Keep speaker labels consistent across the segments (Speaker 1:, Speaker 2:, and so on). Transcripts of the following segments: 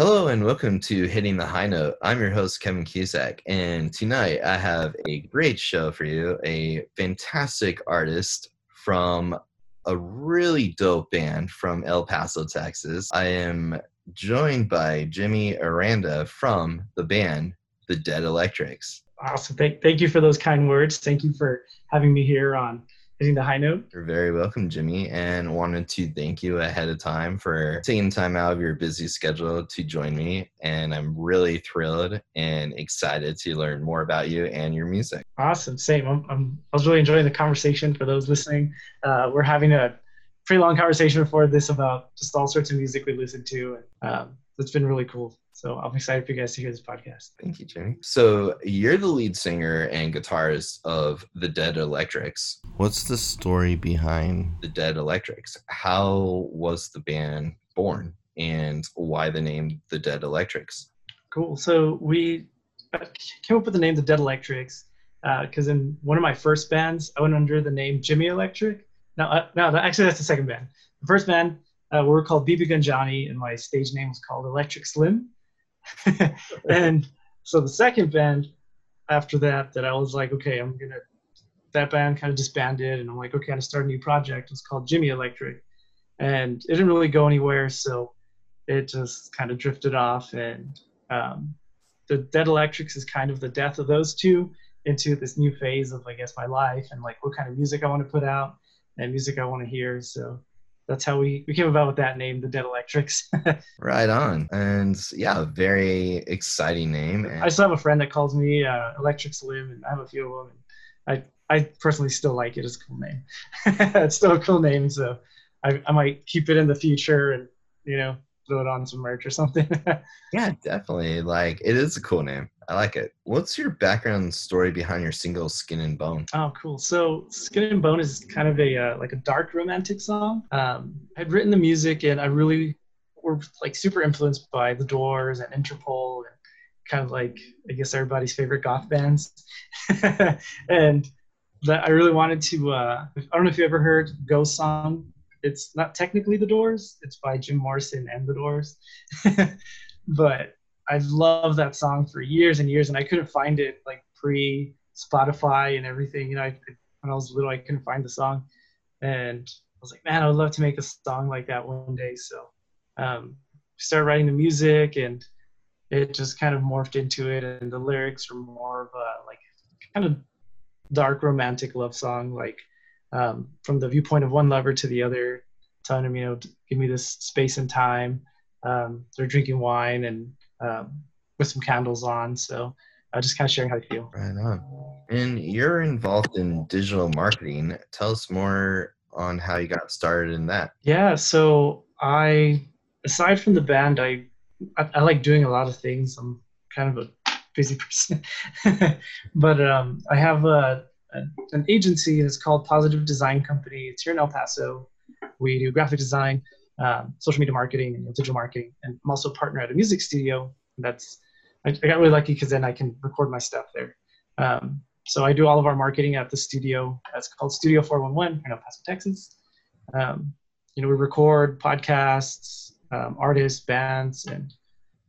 Speaker 1: Hello and welcome to Hitting the High Note. I'm your host, Kevin Cusack, and tonight I have a great show for you. A fantastic artist from a really dope band from El Paso, Texas. I am joined by Jimmy Aranda from the band The Dead Electrics.
Speaker 2: Awesome. Thank, thank you for those kind words. Thank you for having me here on hitting the high note.
Speaker 1: You're very welcome, Jimmy, and wanted to thank you ahead of time for taking time out of your busy schedule to join me. And I'm really thrilled and excited to learn more about you and your music.
Speaker 2: Awesome. Same. I'm, I'm i was really enjoying the conversation for those listening. Uh, we're having a pretty long conversation before this about just all sorts of music we listen to. And, um, it's been really cool. So I'm excited for you guys to hear this podcast.
Speaker 1: Thank you, Jimmy. So you're the lead singer and guitarist of the Dead Electrics. What's the story behind the Dead Electrics? How was the band born, and why the name the Dead Electrics?
Speaker 2: Cool. So we uh, came up with the name the Dead Electrics because uh, in one of my first bands, I went under the name Jimmy Electric. No, uh, no, actually that's the second band. The first band uh, we were called Bibi Johnny, and my stage name was called Electric Slim. and so the second band after that, that I was like, okay, I'm gonna. That band kind of disbanded, and I'm like, okay, I'm gonna start a new project. It's called Jimmy Electric, and it didn't really go anywhere, so it just kind of drifted off. And um, the Dead Electrics is kind of the death of those two into this new phase of, I guess, my life and like what kind of music I want to put out and music I want to hear. So that's how we, we came about with that name, the Dead Electrics.
Speaker 1: right on. And yeah, very exciting name.
Speaker 2: And I still have a friend that calls me uh, Electric Slim, and I have a few of them. And I, I personally still like it. It's a cool name. it's still a cool name, so I, I might keep it in the future and, you know, throw it on some merch or something.
Speaker 1: yeah, definitely. Like, it is a cool name. I like it. What's your background story behind your single "Skin and Bone"?
Speaker 2: Oh, cool. So "Skin and Bone" is kind of a uh, like a dark romantic song. Um, I'd written the music, and I really were like super influenced by The Doors and Interpol, and kind of like I guess everybody's favorite goth bands. and that I really wanted to. Uh, I don't know if you ever heard "Ghost Song." It's not technically The Doors. It's by Jim Morrison and The Doors, but I've loved that song for years and years, and I couldn't find it like pre Spotify and everything. You know, I, when I was little, I couldn't find the song, and I was like, man, I would love to make a song like that one day. So, um, started writing the music, and it just kind of morphed into it. And the lyrics are more of a like kind of dark romantic love song, like um, from the viewpoint of one lover to the other, telling him, you know, give me this space and time. Um, they're drinking wine and um, with some candles on. So uh, just kind of sharing how I feel.
Speaker 1: Right on. And you're involved in digital marketing. Tell us more on how you got started in that.
Speaker 2: Yeah. So I, aside from the band, I, I, I like doing a lot of things. I'm kind of a busy person, but um, I have a, a, an agency. It's called Positive Design Company. It's here in El Paso. We do graphic design, um, social media marketing and digital marketing. And I'm also a partner at a music studio. That's I, I got really lucky because then I can record my stuff there. Um, so I do all of our marketing at the studio. That's called Studio 411 in El Paso, Texas. Um, you know, we record podcasts, um, artists, bands, and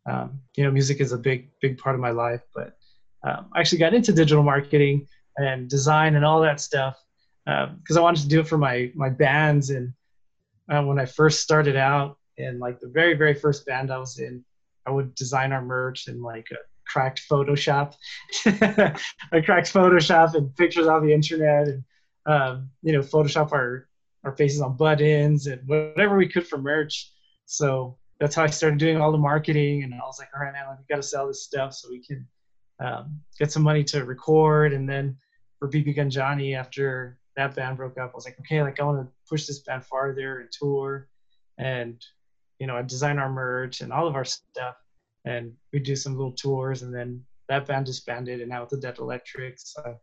Speaker 2: um, you know, music is a big, big part of my life. But um, I actually got into digital marketing and design and all that stuff because I wanted to do it for my my bands. And uh, when I first started out in like the very very first band I was in, I would design our merch in like a cracked Photoshop, a cracked Photoshop and pictures on the internet, and um, you know Photoshop our our faces on buttons and whatever we could for merch. So that's how I started doing all the marketing, and I was like, all right, man, we got to sell this stuff so we can um, get some money to record, and then for BB Gun Johnny after that band broke up, I was like, okay, like I want to push this band farther and tour, and you know, I design our merch and all of our stuff, and we do some little tours, and then that band disbanded, and now with the Dead Electrics, uh,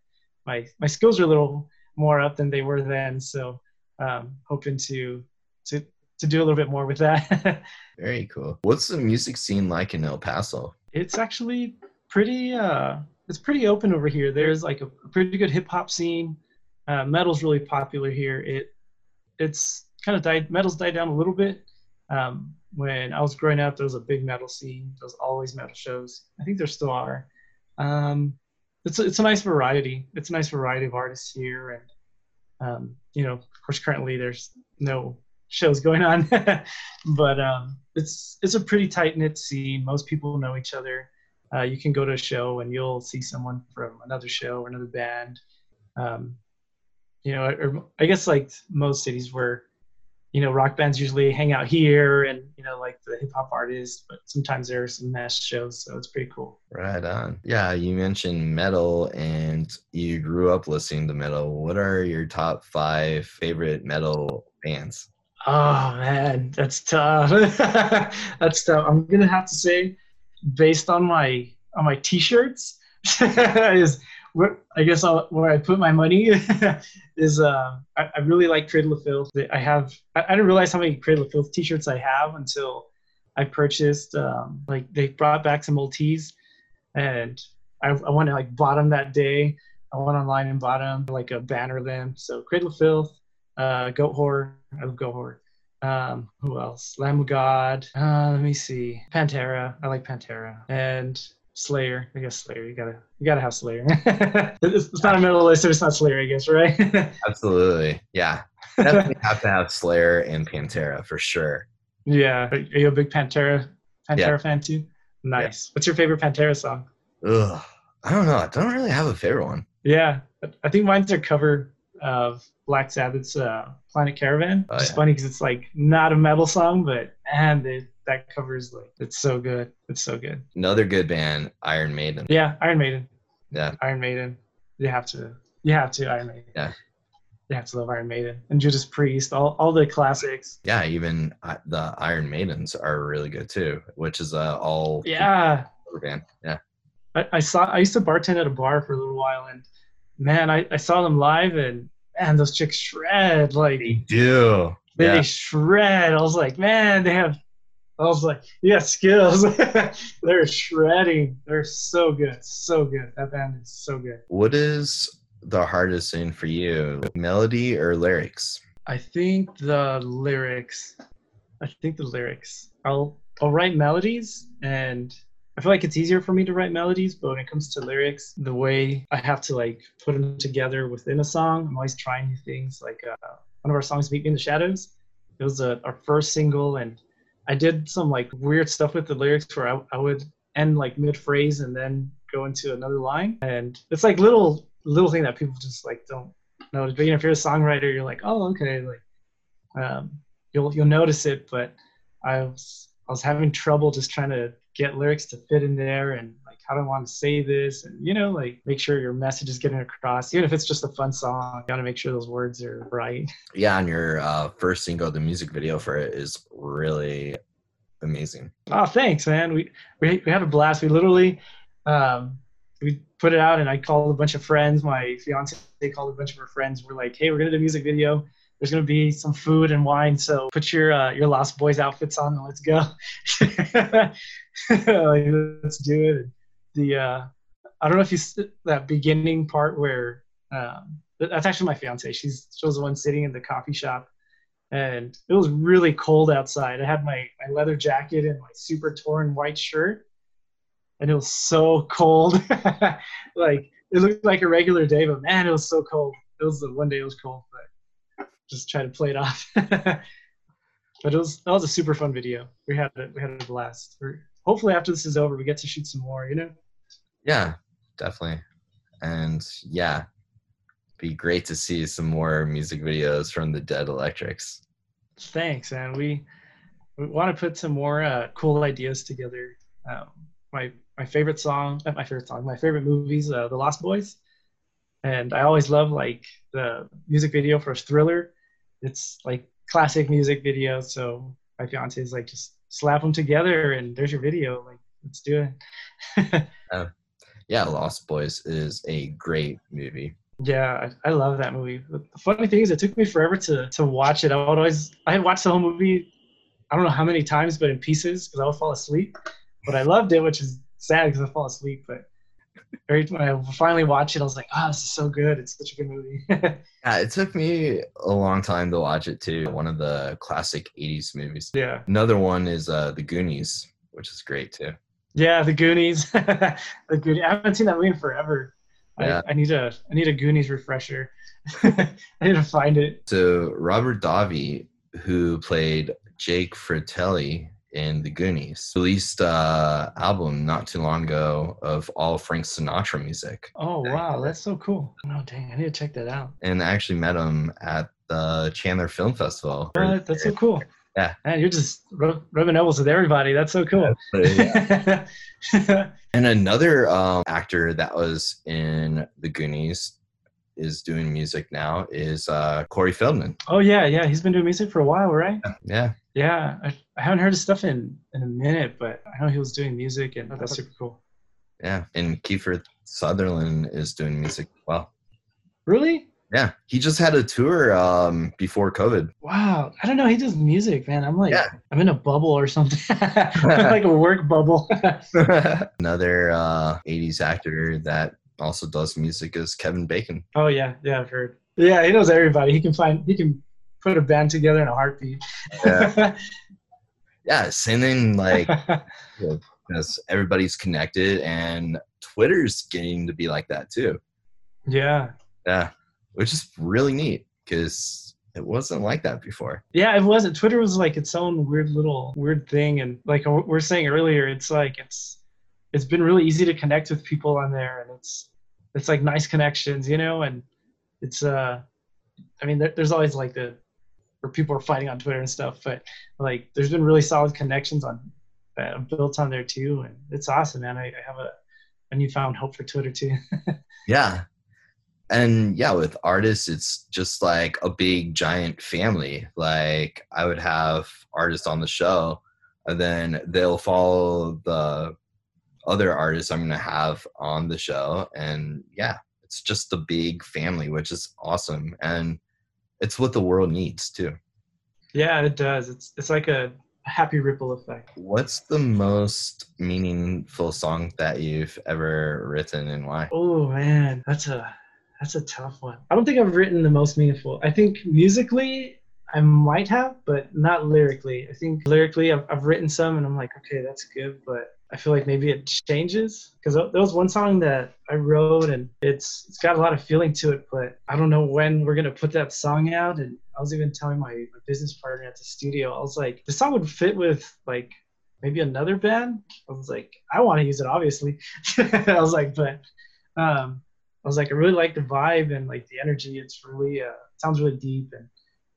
Speaker 2: my my skills are a little more up than they were then, so um, hoping to to to do a little bit more with that.
Speaker 1: Very cool. What's the music scene like in El Paso?
Speaker 2: It's actually pretty uh it's pretty open over here. There's like a, pretty good hip hop scene. Uh, metal's really popular here. It it's kind of died. Metal's died down a little bit, Um, when I was growing up, there was a big metal scene. There was always metal shows. I think there still are. Um, it's a, it's a nice variety. It's a nice variety of artists here, and um, you know, of course, currently there's no shows going on, but um, it's it's a pretty tight knit scene. Most people know each other. Uh, you can go to a show and you'll see someone from another show or another band. Um, you know, or I guess like most cities where you know, rock bands usually hang out here and, you know, like the hip hop artists, but sometimes there are some mesh shows. So it's pretty cool.
Speaker 1: Right on. Yeah. You mentioned metal and you grew up listening to metal. What are your top five favorite metal bands?
Speaker 2: Oh man, that's tough. that's tough. I'm going to have to say based on my, on my t-shirts is where I guess I'll, where I put my money is uh, I, I, really like Cradle of Filth. I have I, I, didn't realize how many Cradle of Filth t-shirts I have until I purchased um, like they brought back some old tees, and I, I went and like bought them that day. I went online and bought them like a banner them. So Cradle of Filth, uh, Goatwhore. I love Goatwhore. Um, who else? Lamb of God. Uh, let me see. Pantera. I like Pantera. And Slayer. I guess Slayer. You gotta you gotta have Slayer. it's, it's, not a metal list, so it's not Slayer, I guess, right?
Speaker 1: Absolutely. Yeah. Definitely have to have Slayer and Pantera for sure.
Speaker 2: Yeah. Are you a big Pantera Pantera yeah. fan too? Nice. Yeah. What's your favorite Pantera song?
Speaker 1: Ugh. I don't know. I don't really have a favorite one.
Speaker 2: Yeah. I think mine's their cover of Black Sabbath's uh, Planet Caravan. Oh, it's yeah. funny because it's like not a metal song, but man, they that covers like it's so good. It's so good.
Speaker 1: Another good band, Iron Maiden.
Speaker 2: Yeah, Iron Maiden.
Speaker 1: Yeah.
Speaker 2: Iron Maiden. You have to. You have to Iron Maiden.
Speaker 1: Yeah.
Speaker 2: You have to love Iron Maiden and Judas Priest. All all the classics.
Speaker 1: Yeah, even uh, the Iron Maidens are really good too, which is uh, all.
Speaker 2: Yeah.
Speaker 1: Band. Yeah.
Speaker 2: I, I saw. I used to bartend at a bar for a little while, and man, I, I saw them live, and man, those chicks shred like
Speaker 1: they do.
Speaker 2: They yeah. shred. I was like, man, they have I was like, yeah, skills. They're shredding. They're so good. So good. That band is so good.
Speaker 1: What is the hardest thing for you, melody or lyrics?
Speaker 2: I think the lyrics. I think the lyrics. I'll I'll write melodies and I feel like it's easier for me to write melodies, but when it comes to lyrics, the way I have to like put them together within a song, I'm always trying new things. Like uh, one of our songs, "Meet Me in the Shadows," it was uh, our first single, and I did some like weird stuff with the lyrics where I, I would end like mid phrase and then go into another line. And it's like little little thing that people just like don't notice. But you know, if you're a songwriter, you're like, oh, okay, like um, you'll you'll notice it. But I was I was having trouble just trying to get lyrics to fit in there and like how do I want to say this and you know like make sure your message is getting across even if it's just a fun song you gotta make sure those words are right.
Speaker 1: Yeah and your uh, first single the music video for it is really amazing.
Speaker 2: Oh thanks man. We we, we had a blast. We literally um we put it out and I called a bunch of friends. My fiance they called a bunch of her friends. We're like hey we're gonna do a music video there's gonna be some food and wine, so put your uh, your Lost Boys outfits on and let's go. let's do it. The uh, I don't know if you that beginning part where um, that's actually my fiance. She's she was the one sitting in the coffee shop, and it was really cold outside. I had my my leather jacket and my super torn white shirt, and it was so cold. like it looked like a regular day, but man, it was so cold. It was the one day it was cold, just try to play it off. but it was that was a super fun video. We had it. We had a blast. We're, hopefully, after this is over, we get to shoot some more. You know.
Speaker 1: Yeah, definitely, and yeah, be great to see some more music videos from the Dead Electrics.
Speaker 2: Thanks, man. We we want to put some more uh, cool ideas together. Um, my my favorite song, my favorite song, my favorite movies, uh, The Lost Boys, and I always love like the music video for Thriller it's like classic music video. So my fiance is like, just slap them together and there's your video. Like, let's do
Speaker 1: it. uh, yeah, Lost Boys is a great movie.
Speaker 2: Yeah, I, I, love that movie. The funny thing is, it took me forever to to watch it. I would always I had watched the whole movie. I don't know how many times, but in pieces because I would fall asleep. But I loved it, which is sad because I fall asleep. But every time I finally watch it, I was like, "Oh, this is so good! It's such a good movie."
Speaker 1: Yeah, it took me a long time to watch it too. One of the classic '80s movies.
Speaker 2: yeah,
Speaker 1: Another one is uh, The Goonies, which is great too.
Speaker 2: yeah, The Goonies. the Goonies. I haven't seen that movie in forever.
Speaker 1: Yeah.
Speaker 2: I, I need a I need a Goonies refresher. I need to find it.
Speaker 1: So Robert Davi, who played Jake Fratelli in The Goonies, released a album not too long ago of all Frank Sinatra music,
Speaker 2: Oh wow, that's so cool. Oh dang, I need to check that out.
Speaker 1: and I actually met him at the Chandler Film Festival.
Speaker 2: What? That's so cool.
Speaker 1: Yeah.
Speaker 2: Man, you're just rub- rubbing elbows with everybody. That's so cool.
Speaker 1: But, yeah. And another um, actor that was in The Goonies is doing music now is uh, Corey Feldman.
Speaker 2: oh yeah, yeah. He's been doing music for a while, right?
Speaker 1: Yeah,
Speaker 2: Yeah. I, I haven't heard his stuff in in a minute, but I know he was doing music, and that's super cool.
Speaker 1: yeah. And Kiefer Sutherland is doing music as well.
Speaker 2: Really?
Speaker 1: Yeah, he just had a tour um, before COVID.
Speaker 2: Wow. I don't know. He does music, man. I'm like,
Speaker 1: Yeah.
Speaker 2: I'm in a bubble or something, like a work bubble.
Speaker 1: Another uh, 80s actor that also does music is Kevin Bacon.
Speaker 2: oh yeah, yeah. I've heard. Yeah, he knows everybody. He can find. He can put a band together in a heartbeat.
Speaker 1: Yeah. Yeah, sending like because everybody's connected and Twitter's getting to be like that too.
Speaker 2: yeah.
Speaker 1: Yeah, which is really neat because it wasn't like that before.
Speaker 2: Yeah, it wasn't. Twitter was like its own weird little weird thing, and like we we're saying earlier, it's like it's it's been really easy to connect with people on there, and it's it's like nice connections, you know, and it's uh, I mean, there, there's always like the where people are fighting on Twitter and stuff, but like there's been really solid connections on that built on there too, and it's awesome, man. I, I have a a newfound hope for Twitter too.
Speaker 1: Yeah. And yeah, with artists, it's just like a big giant family. Like I would have artists on the show, and then they'll follow the other artists I'm going to have on the show. And yeah, it's just a big family, which is awesome. And it's what the world needs too.
Speaker 2: yeah, it does. It's it's like a happy ripple effect.
Speaker 1: What's the most meaningful song that you've ever written and why?
Speaker 2: Oh man, that's a that's a tough one. I don't think I've written the most meaningful. I think musically I might have, but not lyrically. I think lyrically I've, I've written some and I'm like, okay, that's good, but I feel like maybe it changes because there was one song that I wrote and it's it's got a lot of feeling to it, but I don't know when we're gonna put that song out. And I was even telling my, my business partner at the studio, I was like, the song would fit with like maybe another band. I was like, I want to use it, obviously. I was like, but um, I was like, I really like the vibe and like the energy. It's really uh, sounds really deep and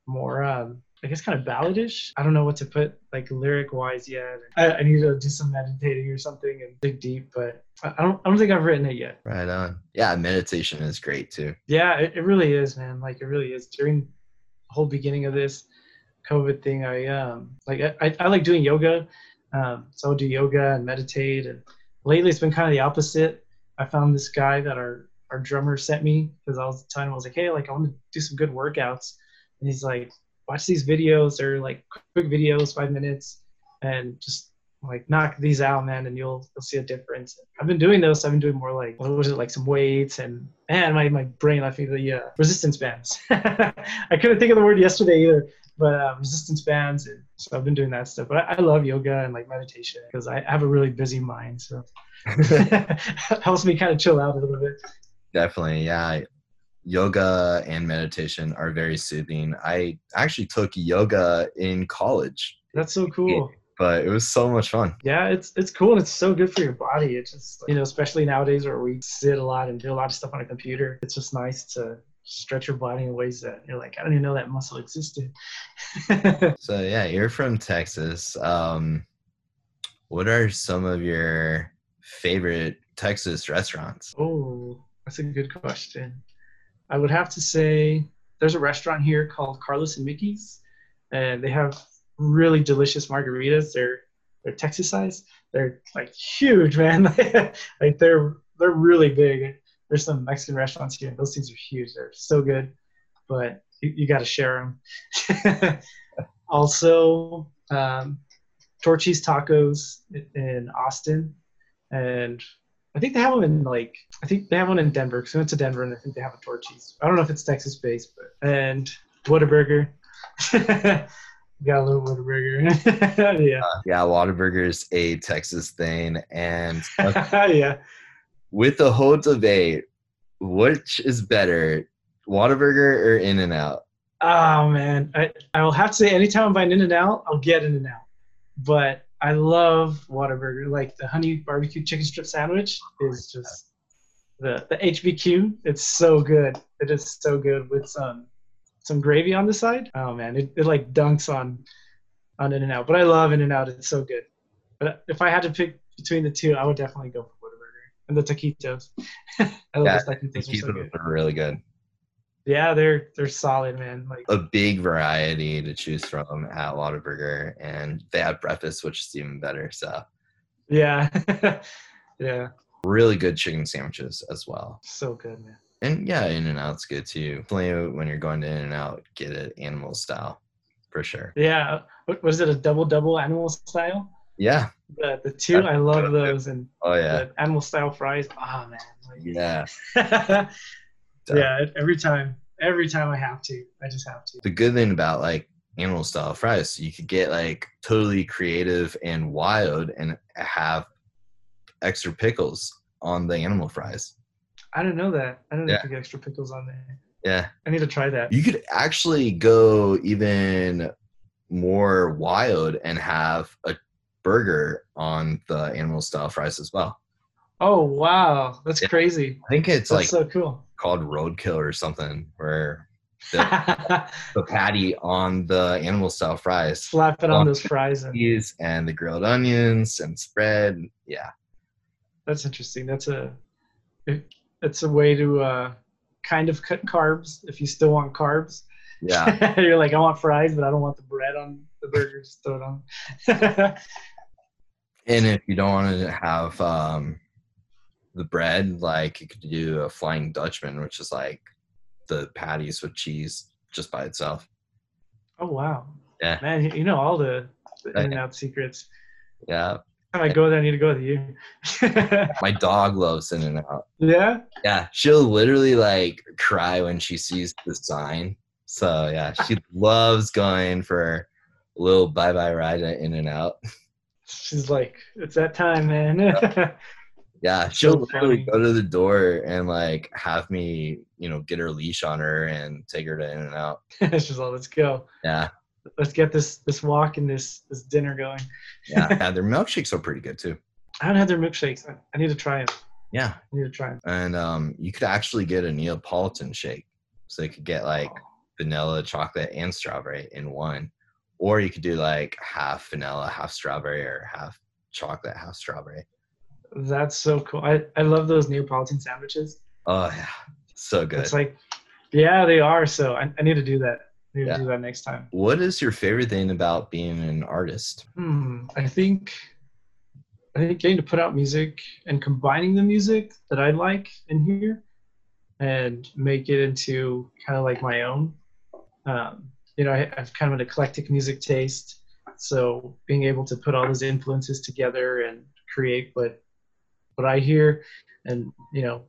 Speaker 2: more, um, I guess, kind of balladish. I don't know what to put like lyric wise yet. I, I need to do some meditating or something and dig deep, but I don't, I don't think I've written it yet.
Speaker 1: Right on. Yeah, meditation is great too.
Speaker 2: Yeah, it, it really is, man. Like it really is. During the whole beginning of this COVID thing, I um like I, I, I like doing yoga. Um, so I'll do yoga and meditate. And lately, it's been kind of the opposite. I found this guy that our our drummer sent me because I was telling him I was like, hey, like I want to do some good workouts, and he's like, watch these videos. They're like quick videos, five minutes, and just like knock these out, man, and you'll you'll see a difference. I've been doing those. I've been doing more like what was it like some weights and and my my brain left me the uh, resistance bands. I couldn't think of the word yesterday either, but uh, resistance bands. And so I've been doing that stuff. But I, I love yoga and like meditation because I have a really busy mind, so helps me kind of chill out a little bit.
Speaker 1: Definitely, yeah. Yoga and meditation are very soothing. I actually took yoga in college,
Speaker 2: That's so cool.
Speaker 1: but it was so much fun.
Speaker 2: Yeah, it's it's cool and it's so good for your body. It's just you know, especially nowadays where we sit a lot and do a lot of stuff on a computer. It's just nice to stretch your body in ways that you're like, I didn't even know that muscle existed.
Speaker 1: So yeah, you're from Texas. Um, what are some of your favorite Texas restaurants?
Speaker 2: oh, that's a good question. I would have to say there's a restaurant here called Carlos and Mickey's, and they have really delicious margaritas. They're they're Texas size. They're like huge, man. like they're they're really big. There's some Mexican restaurants here, those things are huge. They're so good, but you, you got to share them. also, um, Torchy's Tacos in Austin, and I think they have them in like I think they have one in Denver because we went to Denver and I think they have a Torchy's. I don't know if it's Texas based, but and Whataburger. Got a little Whataburger. yeah.
Speaker 1: Uh, yeah, Whataburger's a Texas thing, and
Speaker 2: yeah.
Speaker 1: with the whole debate, which is better, Whataburger or In and Out?
Speaker 2: Oh man, I I will have to say anytime I'm buying In and Out, I'll get In and Out. But I love Whataburger. Like the honey barbecue chicken strip sandwich is just the the HBQ. It's so good. It is so good with some some gravy on the side. Oh man, it, it like dunks on on In and Out. But I love In and Out. It's so good. But if I had to pick between the two, I would definitely go for Whataburger and the taquitos. I love
Speaker 1: Yeah,
Speaker 2: the taquitos. Taquitos are,
Speaker 1: so are really good.
Speaker 2: Yeah, they're they're solid, man. Like
Speaker 1: A big variety to choose from at Whataburger, and they have breakfast, which is even better. So
Speaker 2: yeah, yeah,
Speaker 1: really good chicken sandwiches as well.
Speaker 2: so good, man.
Speaker 1: And yeah, In and Out's good too. Definitely when you're going to In and Out, get it animal style for sure.
Speaker 2: Yeah, what was it? A double double animal style?
Speaker 1: Yeah.
Speaker 2: The the two, I love those, and
Speaker 1: Oh yeah.
Speaker 2: the animal style fries. Ah man, like,
Speaker 1: Yeah.
Speaker 2: yeah. Every time, every time I have to, I just have to.
Speaker 1: The good thing about like animal style fries, you could get like totally creative and wild and have extra pickles on the animal fries.
Speaker 2: I don't know that. I don't know
Speaker 1: Yeah.
Speaker 2: to get extra pickles on there.
Speaker 1: Yeah.
Speaker 2: I need to try that.
Speaker 1: You could actually go even more wild and have a burger on the animal style fries as well.
Speaker 2: Oh wow, that's
Speaker 1: Yeah.
Speaker 2: crazy.
Speaker 1: I think it's
Speaker 2: That's
Speaker 1: like
Speaker 2: so cool.
Speaker 1: Called roadkill or something where the, the patty on the animal style fries
Speaker 2: Slap it on those fries, and
Speaker 1: cheese and the grilled onions and spread. Yeah.
Speaker 2: that's interesting. That's a it- it's a way to uh, kind of cut carbs if you still want carbs.
Speaker 1: Yeah.
Speaker 2: You're like, I want fries, but I don't want the bread on the burger. Just throw it on.
Speaker 1: And if you don't want to have um, the bread, like you could do a Flying Dutchman, which is like the patties with cheese just by itself.
Speaker 2: oh wow,
Speaker 1: Yeah.
Speaker 2: man, you- know all the, the in and out secrets.
Speaker 1: Yeah.
Speaker 2: Time I go there, I need to go with you.
Speaker 1: My dog loves In and Out.
Speaker 2: yeah,
Speaker 1: Yeah. She'll literally like cry when she sees the sign. So yeah, she loves going for a little bye bye ride at In and Out.
Speaker 2: she's like, it's that time, man.
Speaker 1: Yeah, she'll literally go to the door and like have me, you know, get her leash on her and take her to In and Out.
Speaker 2: she's like, let's go.
Speaker 1: Yeah.
Speaker 2: Let's get this this walk and this this dinner going.
Speaker 1: Yeah. yeah. Their milkshakes are pretty good too.
Speaker 2: I haven't had their milkshakes. I, I need to try them.
Speaker 1: Yeah.
Speaker 2: I need to try them.
Speaker 1: And um you could actually get a Neapolitan shake. So you could get like vanilla, chocolate, and strawberry in one. Or you could do like half vanilla, half strawberry, or half chocolate, half strawberry.
Speaker 2: That's so cool. I, I love those Neapolitan sandwiches.
Speaker 1: Oh yeah. So good.
Speaker 2: It's like, yeah, they are. So I, I need to do that. I need
Speaker 1: Yeah.
Speaker 2: to do that next time.
Speaker 1: what is your favorite thing about being an artist?
Speaker 2: Hmm. I think I think getting to put out music and combining the music that I like in here and make it into kind of like my own. Um, you know, I have kind of an eclectic music taste, so being able to put all those influences together and create what what I hear, and you know,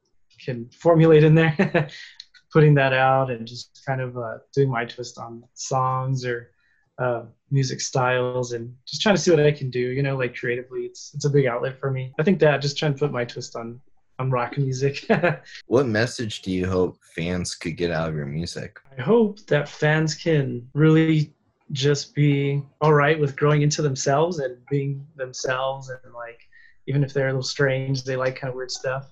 Speaker 2: can formulate in there, putting that out, and just kind of uh, doing my twist on songs or uh, music styles and just trying to see what I can do, you know, like creatively. It's it's a big outlet for me. I think that just trying to put my twist on on rock music.
Speaker 1: What message do you hope fans could get out of your music?
Speaker 2: I hope that fans can really just be all right with growing into themselves and being themselves and like even if they're a little strange, they like kind of weird stuff.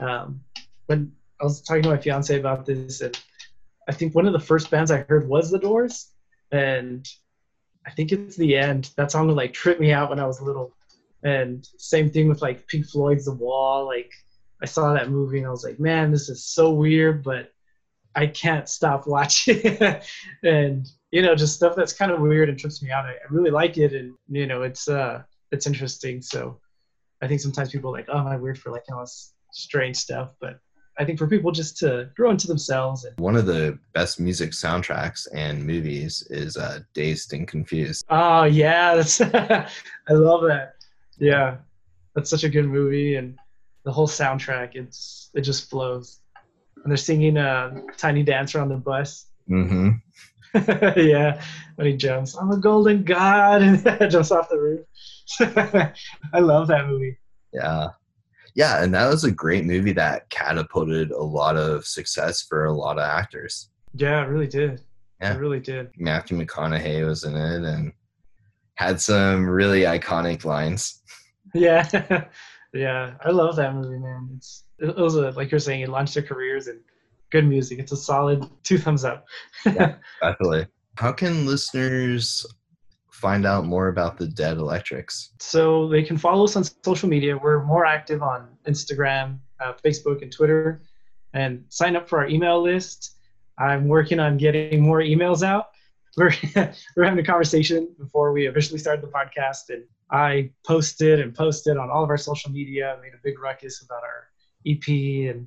Speaker 2: Um, when I was talking to my fiance about this, and I think one of the first bands I heard was The Doors, and I think it's the end. That song would like trip me out when I was little. And same thing with like Pink Floyd's The Wall. Like I saw that movie and I was like, man, this is so weird, but I can't stop watching. and you know, just stuff that's kind of weird and trips me out. I, I really like it, and you know, it's uh, it's interesting. So I think sometimes people are like, oh, am I weird for liking all this strange stuff? But I think for people just to grow into themselves and
Speaker 1: One of the best music soundtracks and movies is uh, Dazed and Confused.
Speaker 2: Oh yeah, that's I love that. Yeah, that's such a good movie, and the whole soundtrack. It's it just flows. And they're singing a tiny dancer on the bus.
Speaker 3: Mm-hmm.
Speaker 2: yeah, when he jumps, I'm a golden god, and jumps off the roof. I love that movie.
Speaker 3: Yeah. Yeah, and that was a great movie that catapulted a lot of success for a lot of actors.
Speaker 2: Yeah, it really did.
Speaker 3: Yeah.
Speaker 2: It really did.
Speaker 3: Matthew McConaughey was in it and had some really iconic lines.
Speaker 2: Yeah. yeah. I love that movie, man. It's it was a like you're saying, it launched their careers and good music. It's a solid two thumbs up.
Speaker 3: Yeah. Definitely. How can listeners find out more about the Dead Electrics?
Speaker 2: So they can follow us on social media. We're more active on Instagram, uh, Facebook, and Twitter. And sign up for our email list. I'm working on getting more emails out. We're, we're having a conversation before we officially started the podcast, and I posted and posted on all of our social media, made a big ruckus about our EP, and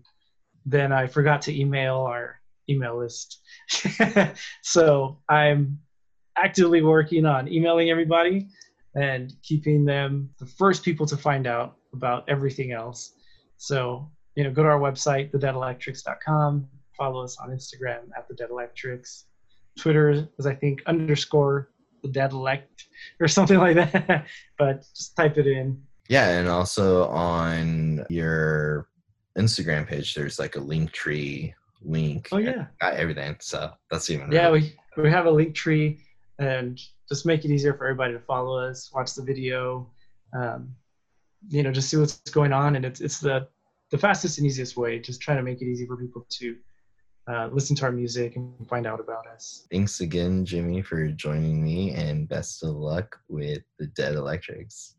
Speaker 2: then I forgot to email our email list. so I'm actively working on emailing everybody and keeping them the first people to find out about everything else. So, you know, go to our website, thedeadelectrics.com, follow us on Instagram at the Dead Electrics. Twitter is, I think, underscore the Dead Elect or something like that. but just type it in.
Speaker 3: Yeah, and also on your Instagram page, there's like a Linktree link.
Speaker 2: Oh yeah,
Speaker 3: got everything. So that's even.
Speaker 2: Yeah, we we have a Linktree and just make it easier for everybody to follow us, watch the video, um, you know, just see what's going on. And it's it's the the fastest and easiest way. Just trying to make it easy for people to uh, listen to our music and find out about us.
Speaker 3: Thanks again, Jimmy, for joining me, and best of luck with the Dead Electrics.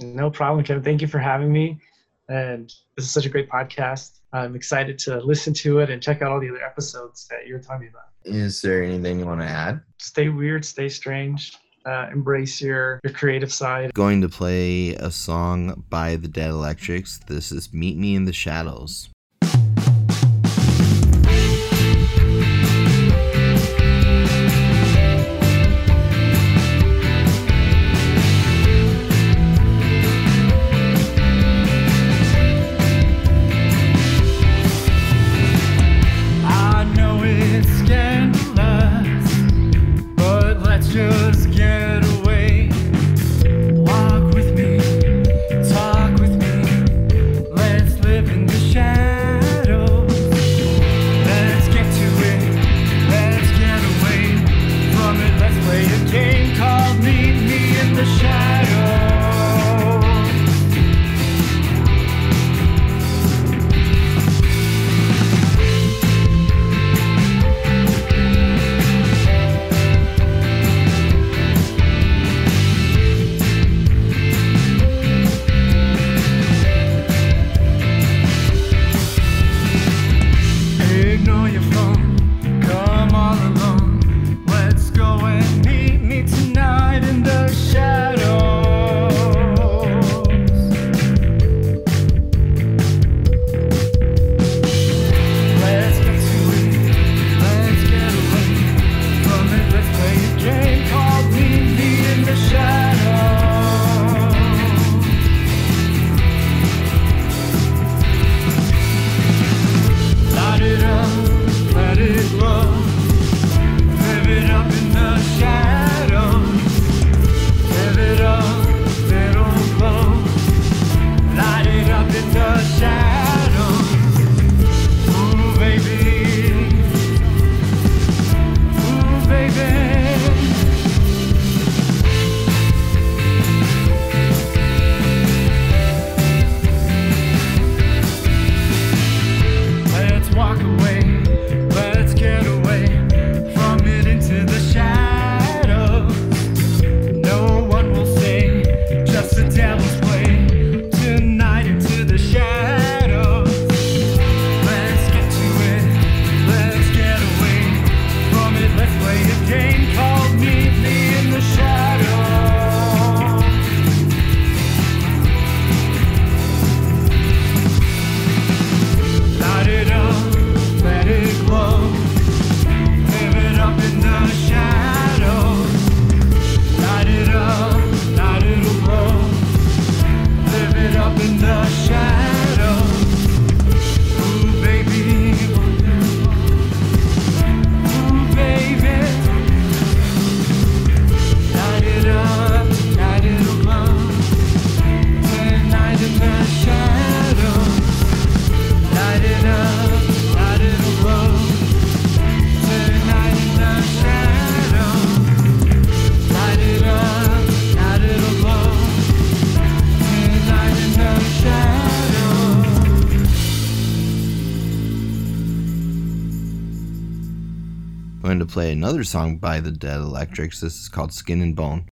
Speaker 2: No problem, Kevin. Thank you for having me. And this is such a great podcast. I'm excited to listen to it and check out all the other episodes that you're talking about.
Speaker 3: Is there anything you want to add?
Speaker 2: Stay weird, stay strange. Uh, embrace your your creative side.
Speaker 3: Going to play a song by the Dead Electrics. This is "Meet Me in the Shadows." Song by the Dead Electrics. This is called Skin and Bone.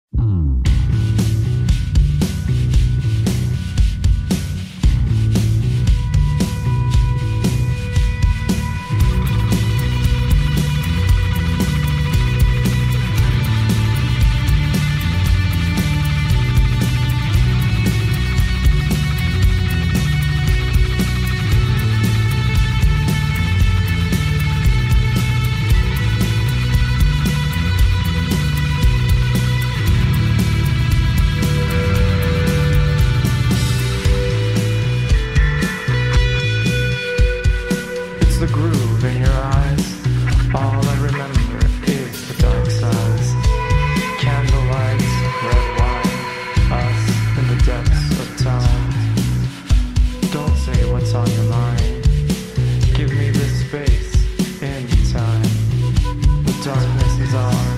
Speaker 3: For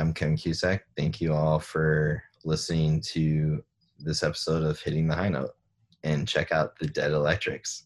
Speaker 3: I'm Ken Cusack. Thank you all for listening to this episode of Hitting the High Note and check out the Dead Electrics.